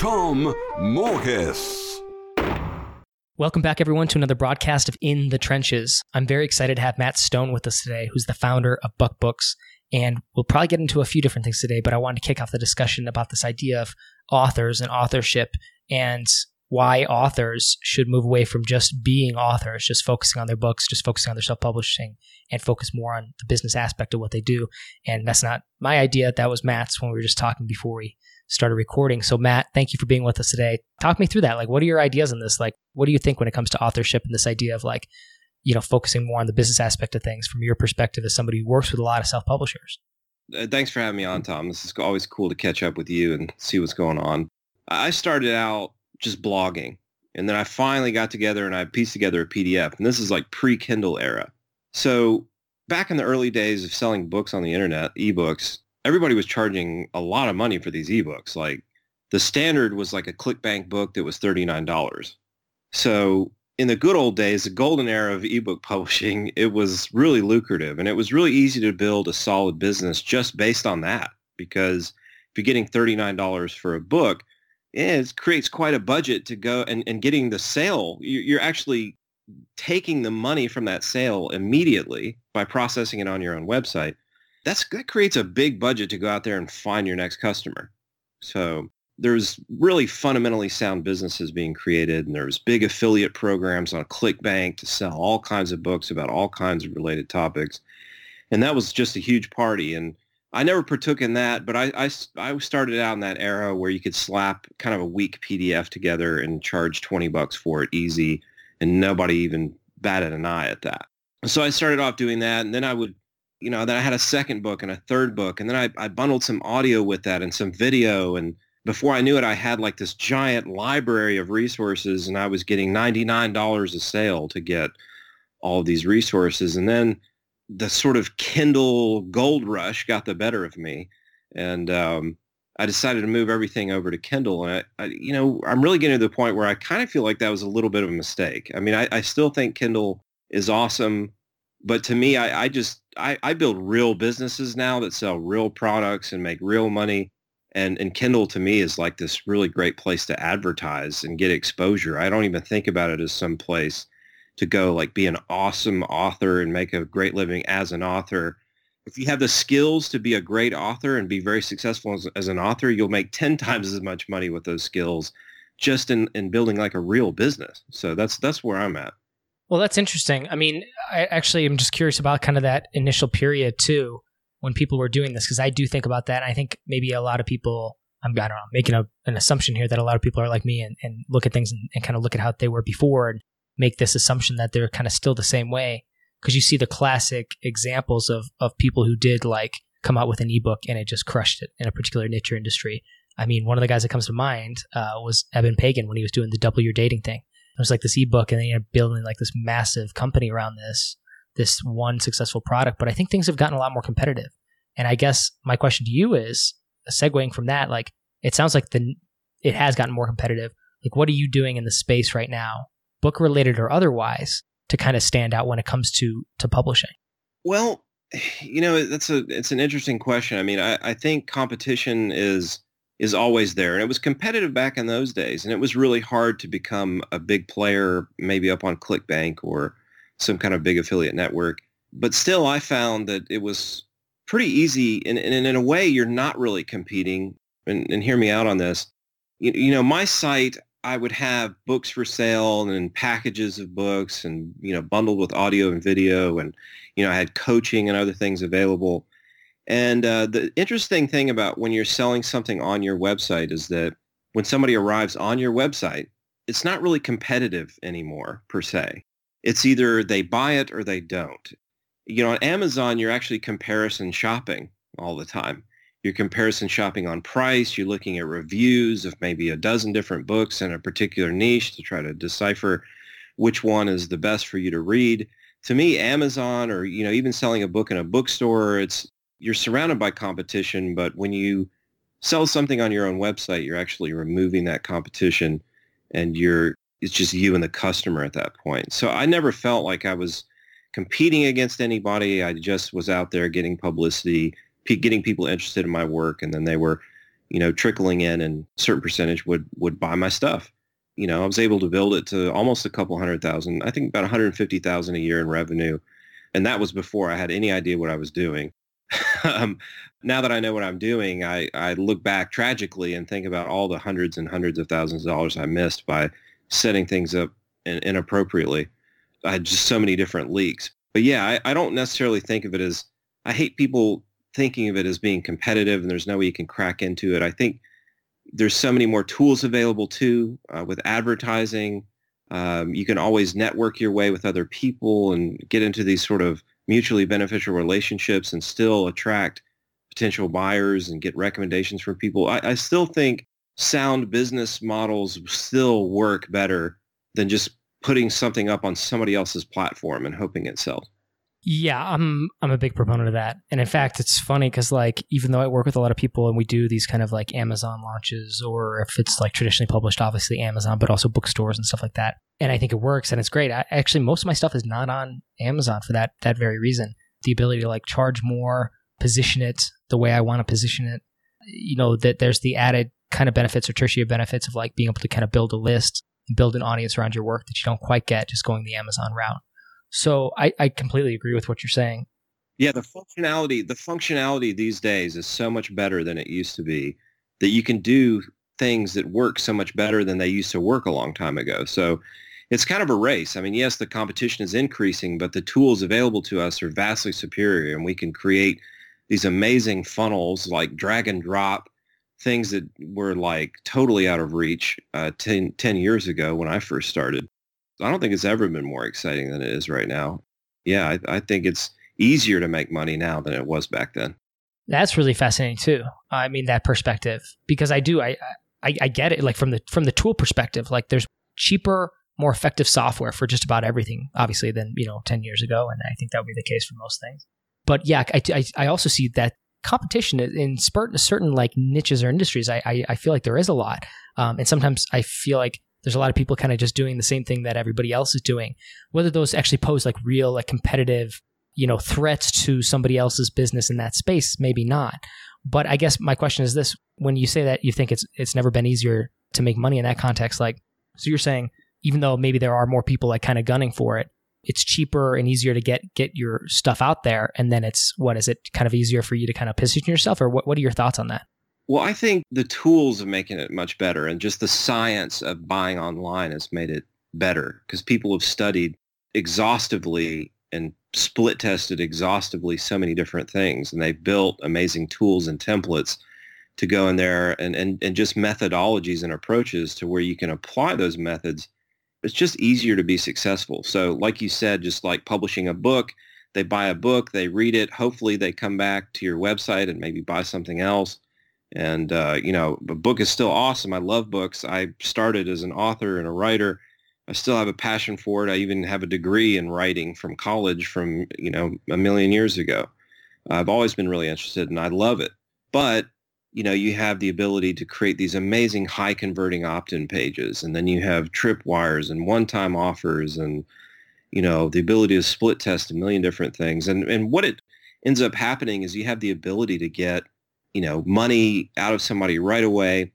Tom Morkes. Welcome back, everyone, to another broadcast of In the Trenches. I'm very excited to have Matt Stone with us today, who's the founder of Buck Books. And we'll probably get into a few different things today, but I wanted to kick off the discussion about this idea of authors and authorship and why authors should move away from just being authors, just focusing on their books, just focusing on their self publishing, and focus more on the business aspect of what they do. And that's not my idea. That was Matt's when we were just talking before we started recording. So, Matt, thank you for being with us today. Talk me through that. Like, what are your ideas on this? Like, what do you think when it comes to authorship and this idea of like, you know, focusing more on the business aspect of things from your perspective as somebody who works with a lot of self publishers? Uh, thanks for having me on, Tom. This is always cool to catch up with you and see what's going on. I started out just blogging. And then I finally got together and I pieced together a PDF. And this is like pre-Kindle era. So back in the early days of selling books on the internet, ebooks, everybody was charging a lot of money for these ebooks. Like the standard was like a ClickBank book that was $39. So in the good old days, the golden era of ebook publishing, it was really lucrative and it was really easy to build a solid business just based on that. Because if you're getting $39 for a book, it creates quite a budget to go and, and getting the sale. You're actually taking the money from that sale immediately by processing it on your own website. That's, that creates a big budget to go out there and find your next customer. So there's really fundamentally sound businesses being created and there's big affiliate programs on ClickBank to sell all kinds of books about all kinds of related topics. And that was just a huge party. And I never partook in that, but I, I, I started out in that era where you could slap kind of a weak PDF together and charge 20 bucks for it easy, and nobody even batted an eye at that. So I started off doing that, and then I would, you know, then I had a second book and a third book, and then I, I bundled some audio with that and some video, and before I knew it, I had like this giant library of resources, and I was getting $99 a sale to get all of these resources, and then the sort of Kindle gold rush got the better of me, and um, I decided to move everything over to Kindle. And I, I, you know, I'm really getting to the point where I kind of feel like that was a little bit of a mistake. I mean, I, I still think Kindle is awesome, but to me, I, I just I, I build real businesses now that sell real products and make real money. And, and Kindle to me is like this really great place to advertise and get exposure. I don't even think about it as some place to go like be an awesome author and make a great living as an author. If you have the skills to be a great author and be very successful as, as an author, you'll make 10 times as much money with those skills just in, in building like a real business. So that's that's where I'm at. Well, that's interesting. I mean, I actually am just curious about kind of that initial period too when people were doing this because I do think about that. I think maybe a lot of people I'm I don't know making a, an assumption here that a lot of people are like me and, and look at things and, and kind of look at how they were before and make this assumption that they're kind of still the same way because you see the classic examples of of people who did like come out with an ebook and it just crushed it in a particular niche or industry. I mean, one of the guys that comes to mind uh, was Eben Pagan when he was doing the double your dating thing. It was like this ebook, and then you're building like this massive company around this this one successful product. But I think things have gotten a lot more competitive. And I guess my question to you is, segueing from that, like it sounds like the it has gotten more competitive. Like, what are you doing in the space right now book related or otherwise, to kind of stand out when it comes to to publishing? Well, you know, that's a it's an interesting question. I mean, I, I think competition is is always there, and it was competitive back in those days, and it was really hard to become a big player, maybe up on ClickBank or some kind of big affiliate network. But still, I found that it was pretty easy, and, and in a way, you're not really competing. And, and hear me out on this. You, you know, my site, I would have books for sale and packages of books and, you know, bundled with audio and video. And, you know, I had coaching and other things available. And uh, the interesting thing about when you're selling something on your website is that when somebody arrives on your website, it's not really competitive anymore per se. It's either they buy it or they don't. You know, on Amazon, you're actually comparison shopping all the time. You're comparison shopping on price. You're looking at reviews of maybe a dozen different books in a particular niche to try to decipher which one is the best for you to read. To me, Amazon or you know even selling a book in a bookstore, it's you're surrounded by competition, but when you sell something on your own website, you're actually removing that competition and you're it's just you and the customer at that point. So I never felt like I was competing against anybody. I just was out there getting publicity, getting people interested in my work, and then they were, you know, trickling in, and a certain percentage would would buy my stuff. You know, I was able to build it to almost a couple hundred thousand. I think about 150,000 a year in revenue, and that was before I had any idea what I was doing. um, now that I know what I'm doing, I, I look back tragically and think about all the hundreds and hundreds of thousands of dollars I missed by setting things up in, inappropriately. I had just so many different leaks. But yeah, I, I don't necessarily think of it as, I hate people thinking of it as being competitive and there's no way you can crack into it. I think there's so many more tools available too uh, with advertising. Um, you can always network your way with other people and get into these sort of mutually beneficial relationships and still attract potential buyers and get recommendations from people. I, I still think sound business models still work better than just putting something up on somebody else's platform and hoping it sells. Yeah, I'm I'm a big proponent of that. And in fact, it's funny cuz like even though I work with a lot of people and we do these kind of like Amazon launches or if it's like traditionally published obviously Amazon but also bookstores and stuff like that. And I think it works and it's great. I, actually most of my stuff is not on Amazon for that that very reason. The ability to like charge more, position it the way I want to position it. You know, that there's the added kind of benefits or tertiary benefits of like being able to kind of build a list build an audience around your work that you don't quite get just going the Amazon route. So I, I completely agree with what you're saying. Yeah, the functionality the functionality these days is so much better than it used to be that you can do things that work so much better than they used to work a long time ago. So it's kind of a race. I mean, yes, the competition is increasing, but the tools available to us are vastly superior and we can create these amazing funnels like drag and drop things that were like totally out of reach uh, 10, 10 years ago when I first started. I don't think it's ever been more exciting than it is right now. Yeah, I, I think it's easier to make money now than it was back then. That's really fascinating too. I mean that perspective because I do I, I I get it like from the from the tool perspective. Like there's cheaper, more effective software for just about everything, obviously, than you know ten years ago, and I think that would be the case for most things. But yeah, I, I, I also see that competition in certain like niches or industries. I, I, I feel like there is a lot, um, and sometimes I feel like there's a lot of people kind of just doing the same thing that everybody else is doing. Whether those actually pose like real like competitive, you know, threats to somebody else's business in that space, maybe not. But I guess my question is this: when you say that you think it's it's never been easier to make money in that context, like so you're saying even though maybe there are more people like kind of gunning for it, it's cheaper and easier to get get your stuff out there and then it's what is it kind of easier for you to kind of position yourself or what, what are your thoughts on that well i think the tools of making it much better and just the science of buying online has made it better because people have studied exhaustively and split tested exhaustively so many different things and they've built amazing tools and templates to go in there and, and, and just methodologies and approaches to where you can apply those methods it's just easier to be successful. So like you said, just like publishing a book, they buy a book, they read it. Hopefully they come back to your website and maybe buy something else. And, uh, you know, a book is still awesome. I love books. I started as an author and a writer. I still have a passion for it. I even have a degree in writing from college from, you know, a million years ago. I've always been really interested and I love it. But you know, you have the ability to create these amazing high converting opt-in pages. And then you have tripwires and one-time offers and, you know, the ability to split test a million different things. And, and what it ends up happening is you have the ability to get, you know, money out of somebody right away.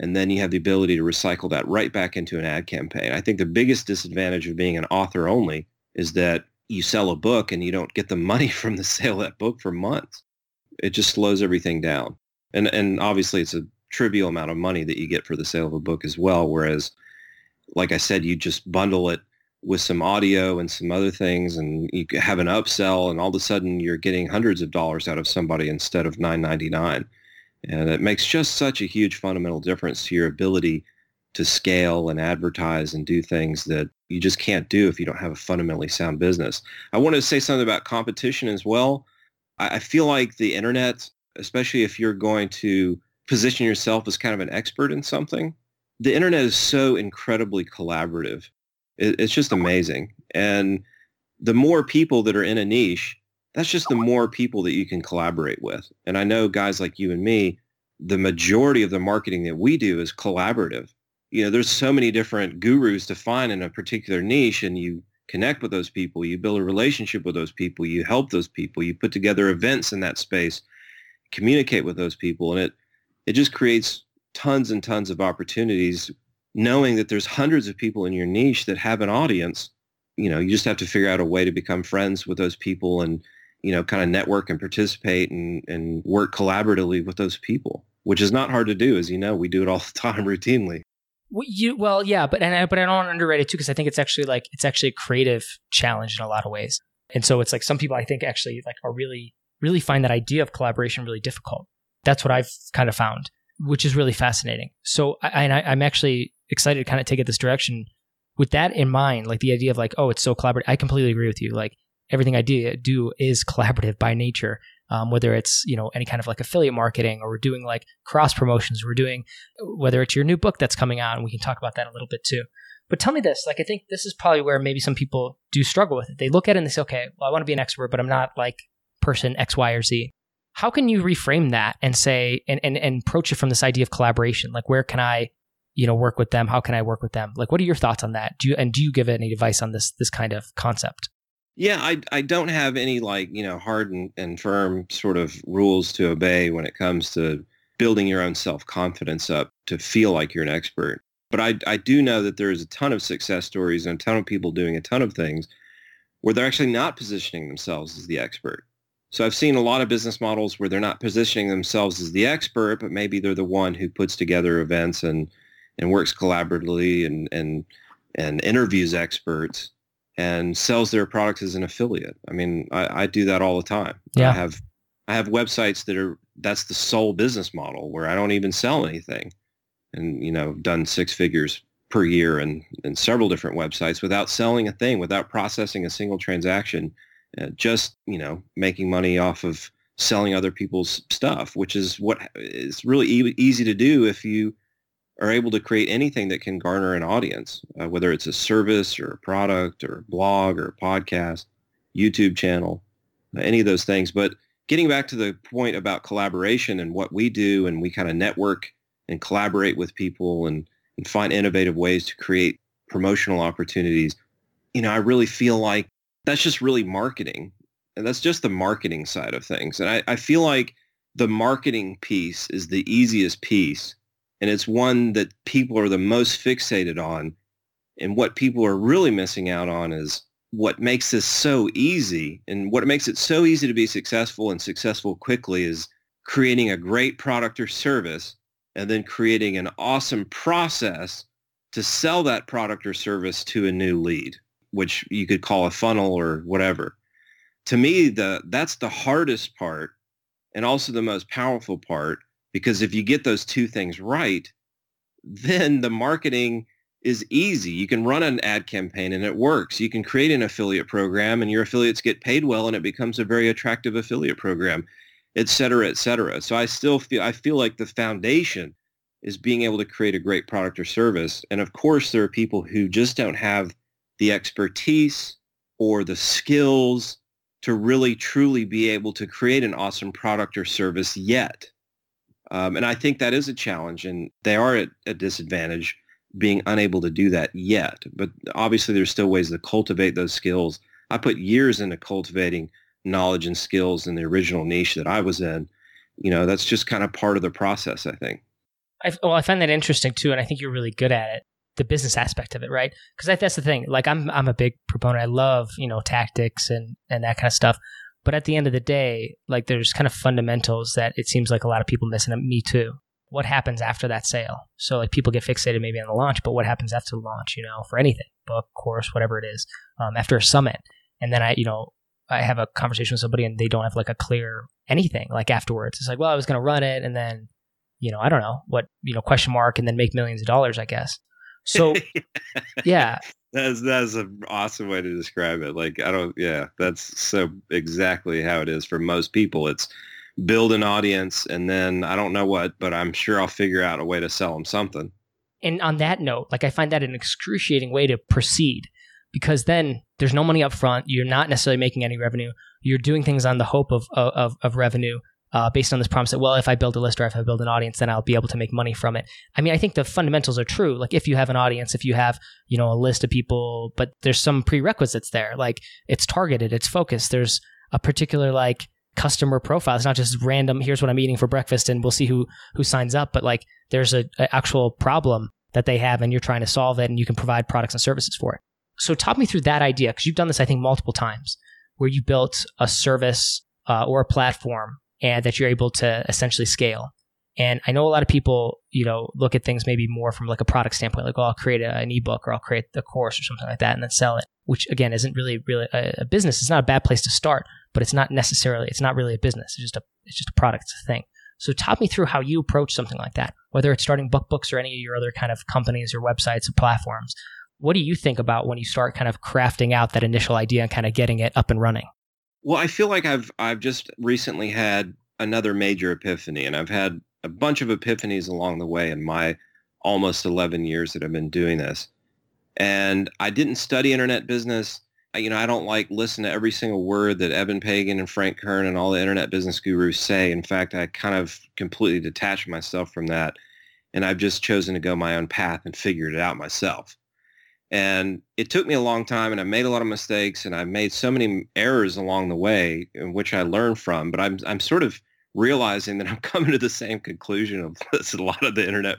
And then you have the ability to recycle that right back into an ad campaign. I think the biggest disadvantage of being an author only is that you sell a book and you don't get the money from the sale of that book for months. It just slows everything down and and obviously it's a trivial amount of money that you get for the sale of a book as well. Whereas, like I said, you just bundle it with some audio and some other things, and you have an upsell, and all of a sudden you're getting hundreds of dollars out of somebody instead of nine ninety nine, and it makes just such a huge fundamental difference to your ability to scale and advertise and do things that you just can't do if you don't have a fundamentally sound business. I wanted to say something about competition as well. I feel like the internet especially if you're going to position yourself as kind of an expert in something. The internet is so incredibly collaborative. It, it's just amazing. And the more people that are in a niche, that's just the more people that you can collaborate with. And I know guys like you and me, the majority of the marketing that we do is collaborative. You know, there's so many different gurus to find in a particular niche and you connect with those people, you build a relationship with those people, you help those people, you put together events in that space, communicate with those people and it it just creates tons and tons of opportunities knowing that there's hundreds of people in your niche that have an audience. You know, you just have to figure out a way to become friends with those people and you know, kind of network and participate and, and work collaboratively with those people, which is not hard to do. As you know, we do it all the time routinely. Well, you, well yeah, but and I, but I don't want to underrate it too because I think it's actually like it's actually a creative challenge in a lot of ways. And so it's like some people I think actually like are really really find that idea of collaboration really difficult. That's what I've kind of found, which is really fascinating. So I, and I, I'm actually excited to kind of take it this direction with that in mind, like the idea of like, oh, it's so collaborative. I completely agree with you. Like everything I do, do is collaborative by nature. Um, whether it's you know any kind of like affiliate marketing or we're doing like cross promotions, we're doing whether it's your new book that's coming out, and we can talk about that a little bit too. But tell me this, like I think this is probably where maybe some people do struggle with it. They look at it and they say, okay, well I want to be an expert, but I'm not like person X, Y, or Z. How can you reframe that and say and, and, and approach it from this idea of collaboration? Like where can I, you know, work with them? How can I work with them? Like what are your thoughts on that? Do you and do you give any advice on this this kind of concept? Yeah, I, I don't have any like, you know, hard and, and firm sort of rules to obey when it comes to building your own self-confidence up to feel like you're an expert. But I, I do know that there's a ton of success stories and a ton of people doing a ton of things where they're actually not positioning themselves as the expert. So I've seen a lot of business models where they're not positioning themselves as the expert, but maybe they're the one who puts together events and, and works collaboratively and, and, and interviews experts and sells their products as an affiliate. I mean, I, I do that all the time. Yeah. I have I have websites that are that's the sole business model where I don't even sell anything, and you know, done six figures per year and and several different websites without selling a thing, without processing a single transaction, uh, just you know, making money off of selling other people's stuff, which is what is really e- easy to do if you are able to create anything that can garner an audience, uh, whether it's a service or a product or a blog or a podcast, YouTube channel, uh, any of those things. But getting back to the point about collaboration and what we do and we kind of network and collaborate with people and, and find innovative ways to create promotional opportunities, you know, I really feel like that's just really marketing. And that's just the marketing side of things. And I, I feel like the marketing piece is the easiest piece and it's one that people are the most fixated on. And what people are really missing out on is what makes this so easy and what makes it so easy to be successful and successful quickly is creating a great product or service and then creating an awesome process to sell that product or service to a new lead, which you could call a funnel or whatever. To me, the that's the hardest part and also the most powerful part because if you get those two things right, then the marketing is easy. You can run an ad campaign and it works. You can create an affiliate program and your affiliates get paid well and it becomes a very attractive affiliate program, et cetera, et cetera. So I still feel, I feel like the foundation is being able to create a great product or service. And of course, there are people who just don't have the expertise or the skills to really truly be able to create an awesome product or service yet. Um, and I think that is a challenge, and they are at a disadvantage being unable to do that yet. But obviously, there's still ways to cultivate those skills. I put years into cultivating knowledge and skills in the original niche that I was in. You know, that's just kind of part of the process, I think. I, well, I find that interesting too, and I think you're really good at it. The business aspect of it, right? Because that's the thing. Like, I'm I'm a big proponent. I love you know tactics and and that kind of stuff. But at the end of the day, like there's kind of fundamentals that it seems like a lot of people miss, and me too. What happens after that sale? So like people get fixated maybe on the launch, but what happens after the launch? You know, for anything, book, course, whatever it is, um, after a summit, and then I, you know, I have a conversation with somebody and they don't have like a clear anything like afterwards. It's like, well, I was going to run it, and then, you know, I don't know what, you know, question mark, and then make millions of dollars, I guess. So, yeah, that's that's an awesome way to describe it. Like I don't, yeah, that's so exactly how it is for most people. It's build an audience, and then I don't know what, but I'm sure I'll figure out a way to sell them something. And on that note, like I find that an excruciating way to proceed because then there's no money up front. You're not necessarily making any revenue. You're doing things on the hope of of, of revenue uh, based on this promise that well, if I build a list or if I build an audience, then I'll be able to make money from it. I mean, I think the fundamentals are true. Like if you have an audience, if you have you know a list of people, but there's some prerequisites there. Like it's targeted, it's focused. There's a particular like customer profile. It's not just random. Here's what I'm eating for breakfast, and we'll see who who signs up. But like there's a, a actual problem that they have, and you're trying to solve it, and you can provide products and services for it. So talk me through that idea because you've done this, I think, multiple times, where you built a service uh, or a platform and that you're able to essentially scale. And I know a lot of people, you know, look at things maybe more from like a product standpoint, like, oh, I'll create a, an ebook or I'll create a course or something like that and then sell it, which again isn't really, really a, a, business. It's not a bad place to start, but it's not necessarily, it's not really a business. It's just a, it's just a product, it's a thing. So talk me through how you approach something like that, whether it's starting Buck Books or any of your other kind of companies or websites or platforms. What do you think about when you start kind of crafting out that initial idea and kind of getting it up and running? Well, I feel like I've I've just recently had another major epiphany, and I've had a bunch of epiphanies along the way in my almost 11 years that I've been doing this. And I didn't study internet business. I, you know, I don't like listen to every single word that Eben Pagan and Frank Kern and all the internet business gurus say. In fact, I kind of completely detached myself from that. And I've just chosen to go my own path and figured it out myself. And it took me a long time and I made a lot of mistakes and I made so many errors along the way in which I learned from. But I'm, I'm sort of realizing that I'm coming to the same conclusion of this, a lot of the internet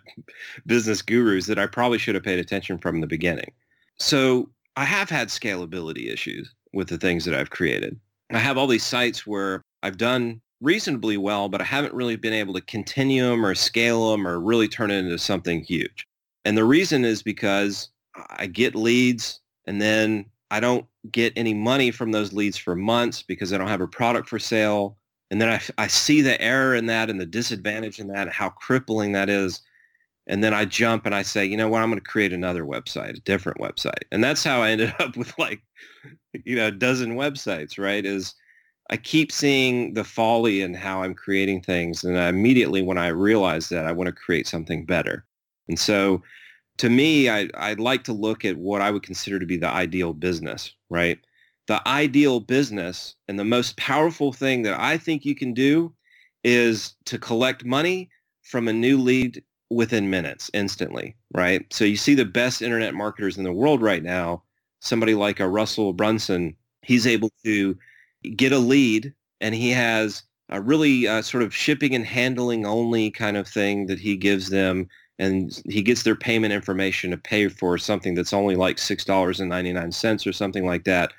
business gurus that I probably should have paid attention from the beginning. So I have had scalability issues with the things that I've created. I have all these sites where I've done reasonably well, but I haven't really been able to continue them or scale them or really turn it into something huge. And the reason is because I get leads and then I don't get any money from those leads for months because I don't have a product for sale. And then I, I see the error in that and the disadvantage in that how crippling that is. And then I jump and I say, you know what, I'm going to create another website, a different website. And that's how I ended up with like, you know, a dozen websites, right? Is I keep seeing the folly in how I'm creating things. And I immediately, when I realize that, I want to create something better. And so to me, I, I'd like to look at what I would consider to be the ideal business, right? The ideal business and the most powerful thing that I think you can do is to collect money from a new lead within minutes, instantly, right? So you see the best internet marketers in the world right now, somebody like a Russell Brunson, he's able to get a lead and he has a really uh, sort of shipping and handling only kind of thing that he gives them and he gets their payment information to pay for something that's only like $6.99 or something like that.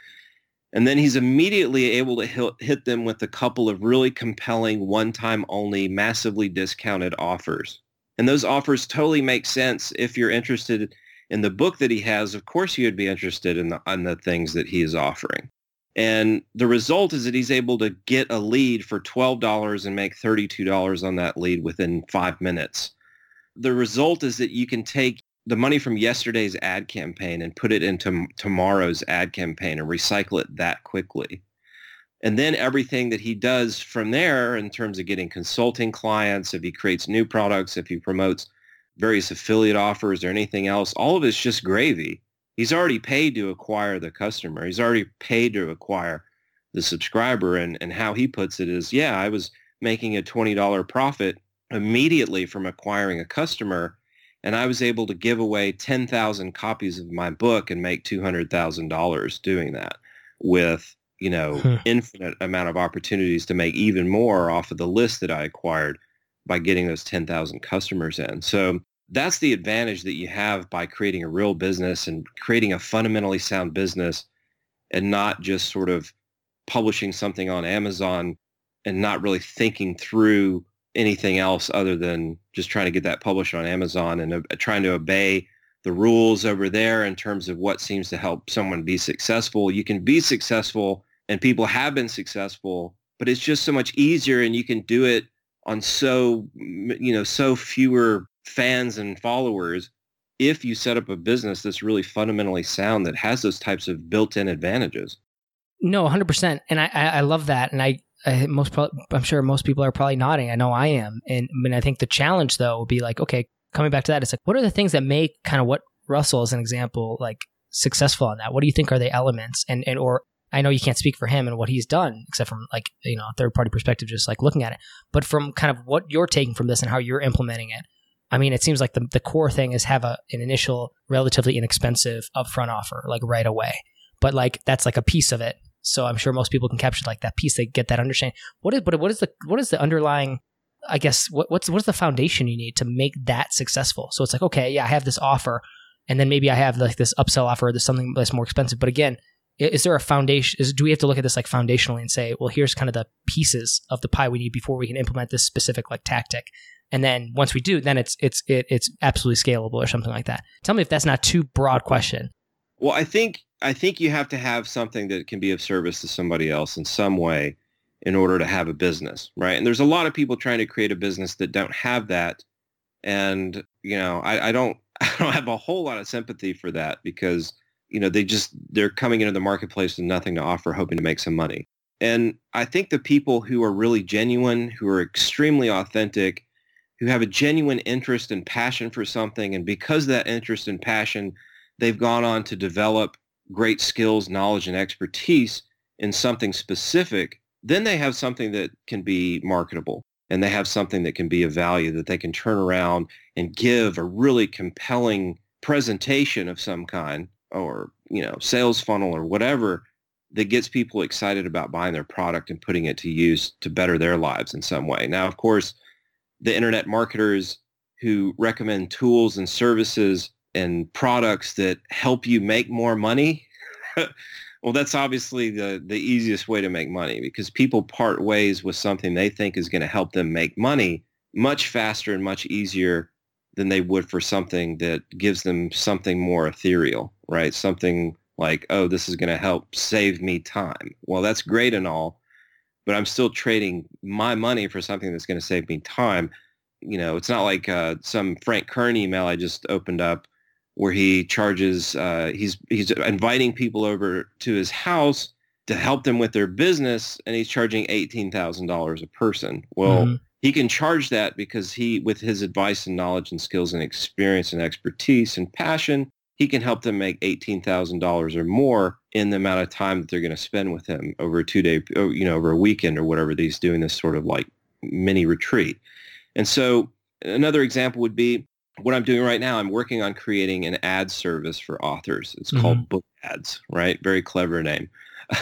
And then he's immediately able to hit them with a couple of really compelling one-time only massively discounted offers. And those offers totally make sense if you're interested in the book that he has. Of course, you would be interested in the, in the things that he is offering. And the result is that he's able to get a lead for $12 and make $32 on that lead within five minutes the result is that you can take the money from yesterday's ad campaign and put it into tomorrow's ad campaign and recycle it that quickly. And then everything that he does from there in terms of getting consulting clients, if he creates new products, if he promotes various affiliate offers or anything else, all of it's just gravy. He's already paid to acquire the customer. He's already paid to acquire the subscriber. And, and how he puts it is, yeah, I was making a $20 profit immediately from acquiring a customer and I was able to give away 10,000 copies of my book and make $200,000 doing that with, you know, huh. infinite amount of opportunities to make even more off of the list that I acquired by getting those 10,000 customers in. So that's the advantage that you have by creating a real business and creating a fundamentally sound business and not just sort of publishing something on Amazon and not really thinking through anything else other than just trying to get that published on Amazon and uh, trying to obey the rules over there in terms of what seems to help someone be successful. You can be successful and people have been successful, but it's just so much easier and you can do it on so, you know, so fewer fans and followers if you set up a business that's really fundamentally sound that has those types of built-in advantages. No, 100%. And I, I love that. And I, I, most pro- I'm sure most people are probably nodding. I know I am. And I mean, I think the challenge though would be like, okay, coming back to that, it's like, what are the things that make kind of what Russell, as an example, like successful on that? What do you think are the elements? And and or I know you can't speak for him and what he's done, except from like you know a third party perspective, just like looking at it. But from kind of what you're taking from this and how you're implementing it, I mean, it seems like the the core thing is have a an initial relatively inexpensive upfront offer like right away. But like that's like a piece of it. So I'm sure most people can capture like that piece. They get that understanding. What is but what is the what is the underlying I guess what, what's what's the foundation you need to make that successful? So it's like, okay, yeah, I have this offer, and then maybe I have like this upsell offer, or there's something that's more expensive. But again, is there a foundation? Is, do we have to look at this like foundationally and say, well, here's kind of the pieces of the pie we need before we can implement this specific like tactic? And then once we do, then it's it's it, it's absolutely scalable or something like that. Tell me if that's not too broad question. Well, I think I think you have to have something that can be of service to somebody else in some way in order to have a business, right? And there's a lot of people trying to create a business that don't have that. And, you know, I, I don't I don't have a whole lot of sympathy for that because, you know, they just they're coming into the marketplace with nothing to offer, hoping to make some money. And I think the people who are really genuine, who are extremely authentic, who have a genuine interest and passion for something, and because of that interest and passion, they've gone on to develop great skills, knowledge, and expertise in something specific then they have something that can be marketable and they have something that can be of value that they can turn around and give a really compelling presentation of some kind or, you know, sales funnel or whatever that gets people excited about buying their product and putting it to use to better their lives in some way. Now, of course, the internet marketers who recommend tools and services and products that help you make more money Well, that's obviously the the easiest way to make money because people part ways with something they think is going to help them make money much faster and much easier than they would for something that gives them something more ethereal, right? Something like, oh, this is going to help save me time. Well, that's great and all, but I'm still trading my money for something that's going to save me time. You know, it's not like uh, some Frank Kern email I just opened up where he charges uh, he's he's inviting people over to his house to help them with their business and he's charging $18,000 a person. Well, mm-hmm. he can charge that because he with his advice and knowledge and skills and experience and expertise and passion, he can help them make $18,000 or more in the amount of time that they're going to spend with him over a two day, oh, you know, over a weekend or whatever he's doing this sort of like mini retreat. And so another example would be what I'm doing right now, I'm working on creating an ad service for authors. It's mm-hmm. called Book Ads, right? Very clever name.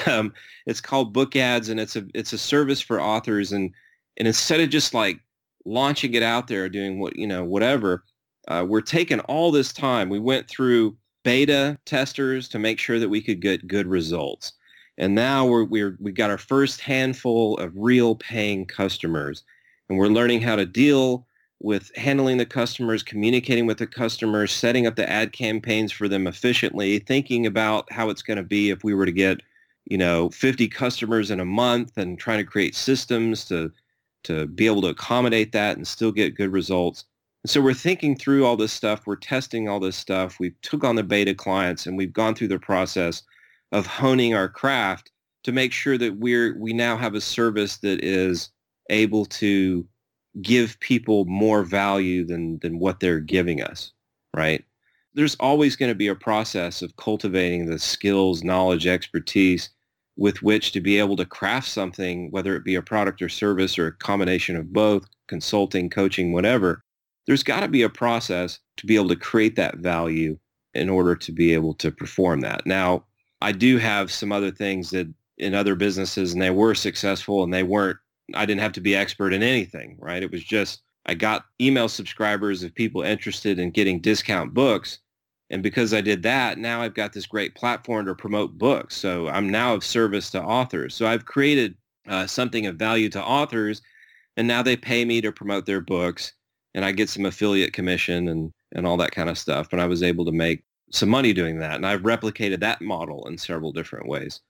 Um, it's called Book Ads, and it's a it's a service for authors. And and instead of just like launching it out there, doing what you know, whatever, uh, we're taking all this time. We went through beta testers to make sure that we could get good results, and now we're we're we got our first handful of real paying customers, and we're learning how to deal with handling the customers, communicating with the customers, setting up the ad campaigns for them efficiently, thinking about how it's going to be if we were to get, you know, 50 customers in a month and trying to create systems to to be able to accommodate that and still get good results. And so we're thinking through all this stuff, we're testing all this stuff. We took on the beta clients and we've gone through the process of honing our craft to make sure that we're we now have a service that is able to give people more value than than what they're giving us, right? There's always going to be a process of cultivating the skills, knowledge, expertise with which to be able to craft something, whether it be a product or service or a combination of both, consulting, coaching, whatever. There's got to be a process to be able to create that value in order to be able to perform that. Now, I do have some other things that in other businesses and they were successful and they weren't I didn't have to be expert in anything, right? It was just I got email subscribers of people interested in getting discount books. And because I did that, now I've got this great platform to promote books. So I'm now of service to authors. So I've created uh, something of value to authors, and now they pay me to promote their books, and I get some affiliate commission and and all that kind of stuff. And I was able to make some money doing that, and I've replicated that model in several different ways.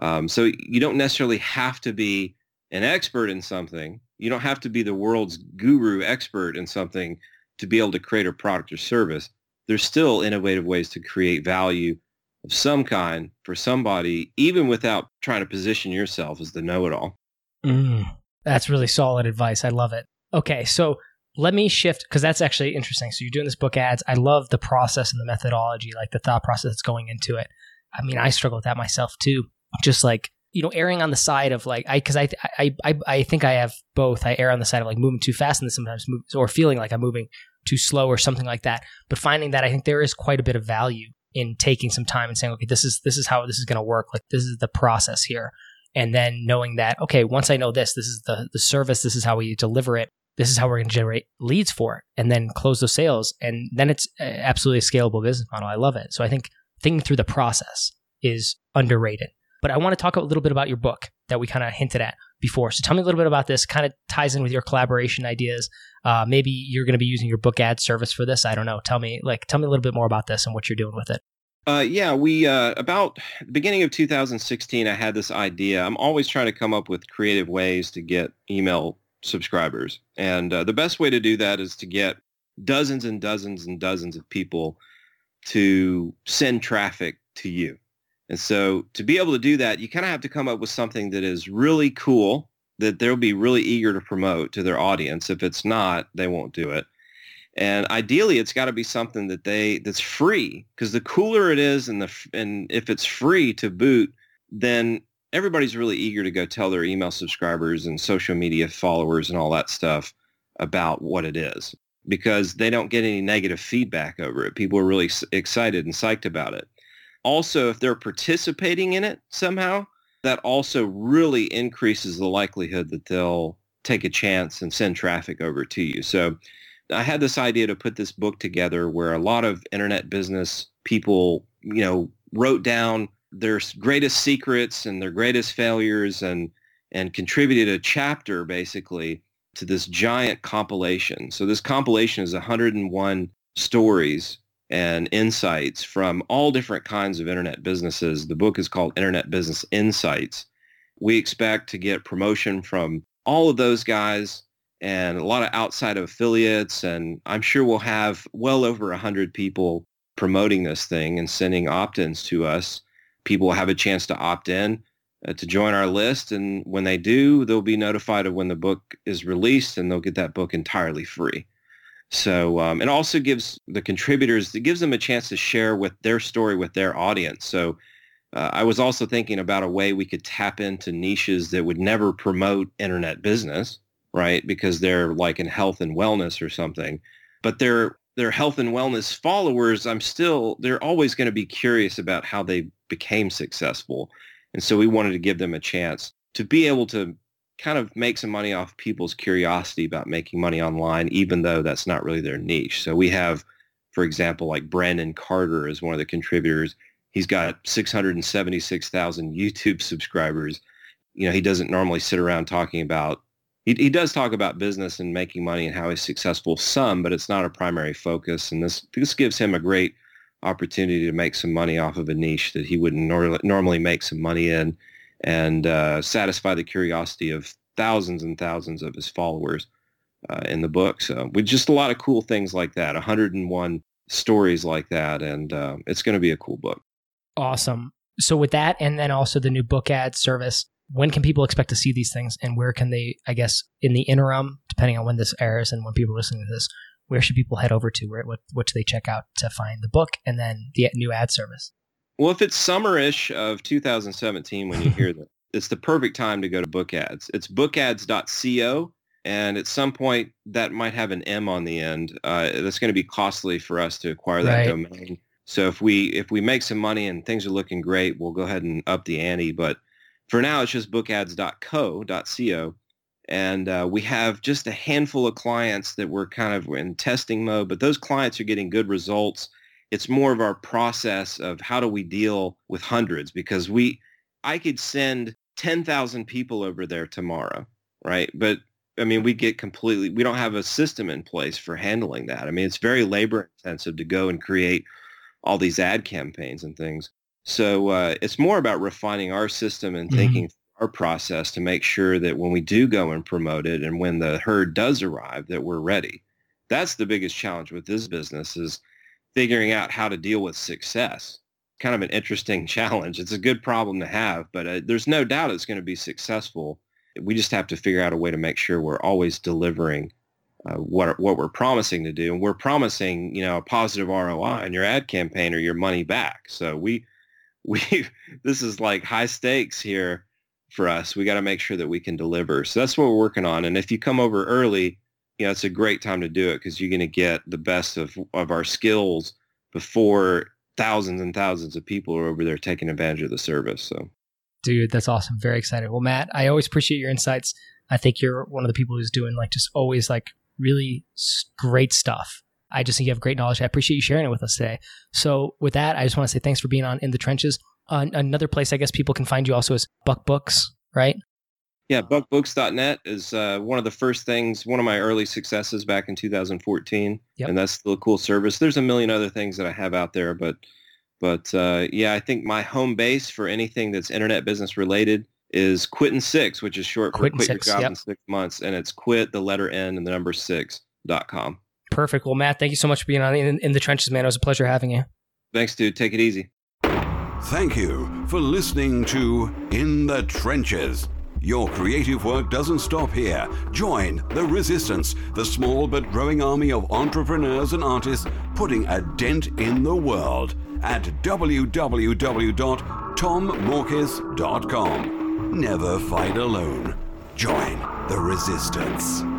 Um, so you don't necessarily have to be an expert in something. You don't have to be the world's guru expert in something to be able to create a product or service. There's still innovative ways to create value of some kind for somebody, even without trying to position yourself as the know-it-all. Mm, that's really solid advice. I love it. Okay, so let me shift because that's actually interesting. So you're doing this book ads. I love the process and the methodology, like the thought process that's going into it. I mean, I struggle with that myself too. Just like you know, erring on the side of like I because I, I I I think I have both. I err on the side of like moving too fast and sometimes move, or feeling like I'm moving too slow or something like that. But finding that I think there is quite a bit of value in taking some time and saying, okay, this is this is how this is going to work. Like this is the process here, and then knowing that okay, once I know this, this is the the service. This is how we deliver it. This is how we're going to generate leads for it, and then close those sales, and then it's absolutely a scalable business model. I love it. So I think thinking through the process is underrated. But I want to talk a little bit about your book that we kind of hinted at before. So tell me a little bit about this. Kind of ties in with your collaboration ideas. Uh, maybe you're going to be using your book ad service for this. I don't know. Tell me, like, tell me a little bit more about this and what you're doing with it. Uh, yeah, we uh, about the beginning of 2016, I had this idea. I'm always trying to come up with creative ways to get email subscribers, and uh, the best way to do that is to get dozens and dozens and dozens of people to send traffic to you. And so to be able to do that, you kind of have to come up with something that is really cool that they'll be really eager to promote to their audience. If it's not, they won't do it. And ideally, it's got to be something that they that's free because the cooler it is, and the and if it's free to boot, then everybody's really eager to go tell their email subscribers and social media followers and all that stuff about what it is because they don't get any negative feedback over it. People are really excited and psyched about it also, if they're participating in it somehow, that also really increases the likelihood that they'll take a chance and send traffic over to you. So I had this idea to put this book together where a lot of internet business people, you know, wrote down their greatest secrets and their greatest failures and and contributed a chapter basically to this giant compilation. So this compilation is 101 stories and insights from all different kinds of internet businesses. The book is called Internet Business Insights. We expect to get promotion from all of those guys and a lot of outside affiliates. And I'm sure we'll have well over 100 people promoting this thing and sending opt-ins to us. People will have a chance to opt in uh, to join our list. And when they do, they'll be notified of when the book is released and they'll get that book entirely free. So um, it also gives the contributors, it gives them a chance to share with their story with their audience. So uh, I was also thinking about a way we could tap into niches that would never promote internet business, right? Because they're like in health and wellness or something. But they're their health and wellness followers, I'm still, they're always going to be curious about how they became successful. And so we wanted to give them a chance to be able to kind of make some money off people's curiosity about making money online, even though that's not really their niche. So we have, for example, like Brandon Carter is one of the contributors. He's got 676,000 YouTube subscribers. You know, he doesn't normally sit around talking about, he, he does talk about business and making money and how he's successful some, but it's not a primary focus. And this, this gives him a great opportunity to make some money off of a niche that he wouldn't nor- normally make some money in and uh, satisfy the curiosity of thousands and thousands of his followers uh, in the book. So with just a lot of cool things like that, 101 stories like that, and uh, it's going to be a cool book. Awesome. So with that, and then also the new book ad service, when can people expect to see these things, and where can they? I guess in the interim, depending on when this airs and when people are listening to this, where should people head over to? Where what what do they check out to find the book and then the new ad service? Well, if it's summerish of 2017 when you hear that, it's the perfect time to go to book ads. It's bookads.co. And at some point, that might have an M on the end. Uh, that's going to be costly for us to acquire that right. domain. So if we if we make some money and things are looking great, we'll go ahead and up the ante. But for now, it's just bookads.co.co. And uh, we have just a handful of clients that we're kind of in testing mode, but those clients are getting good results it's more of our process of how do we deal with hundreds because we I could send 10,000 people over there tomorrow, right? But I mean, we get completely, we don't have a system in place for handling that. I mean, it's very labor intensive to go and create all these ad campaigns and things. So uh, it's more about refining our system and mm-hmm. thinking our process to make sure that when we do go and promote it and when the herd does arrive, that we're ready. That's the biggest challenge with this business is figuring out how to deal with success. Kind of an interesting challenge. It's a good problem to have, but uh, there's no doubt it's going to be successful. we just have to figure out a way to make sure we're always delivering uh, what what we're promising to do, and we're promising you know a positive ROI in your ad campaign or your money back. So we we this is like high stakes here for us. We got to make sure that we can deliver. So that's what we're working on. And if you come over early, you know it's a great time to do it because you're going to get the best of of our skills before thousands and thousands of people are over there taking advantage of the service. So. Dude, that's awesome. Very excited. Well, Matt, I always appreciate your insights. I think you're one of the people who's doing like just always like really great stuff. I just think you have great knowledge. I appreciate you sharing it with us today. So, with that, I just want to say thanks for being on In the Trenches. Uh, another place I guess people can find you also is Buck Books, right? Yeah, buckbooks.net is uh, one of the first things, one of my early successes back in 2014, yep. and that's still a cool service. There's a million other things that I have out there, but but uh, yeah, I think my home base for anything that's internet business related is quit in six, which is short quit for quit six, your job yep. in six months. And it's quit the letter N and the number six dot com. Perfect. Well, Matt, thank you so much for being on in, in the trenches, man. It was a pleasure having you. Thanks, dude. Take it easy. Thank you for listening to In the Trenches. Your creative work doesn't stop here. Join the resistance, the small but growing army of entrepreneurs and artists putting a dent in the world at www.tommorkes.com. Never fight alone. Join the resistance.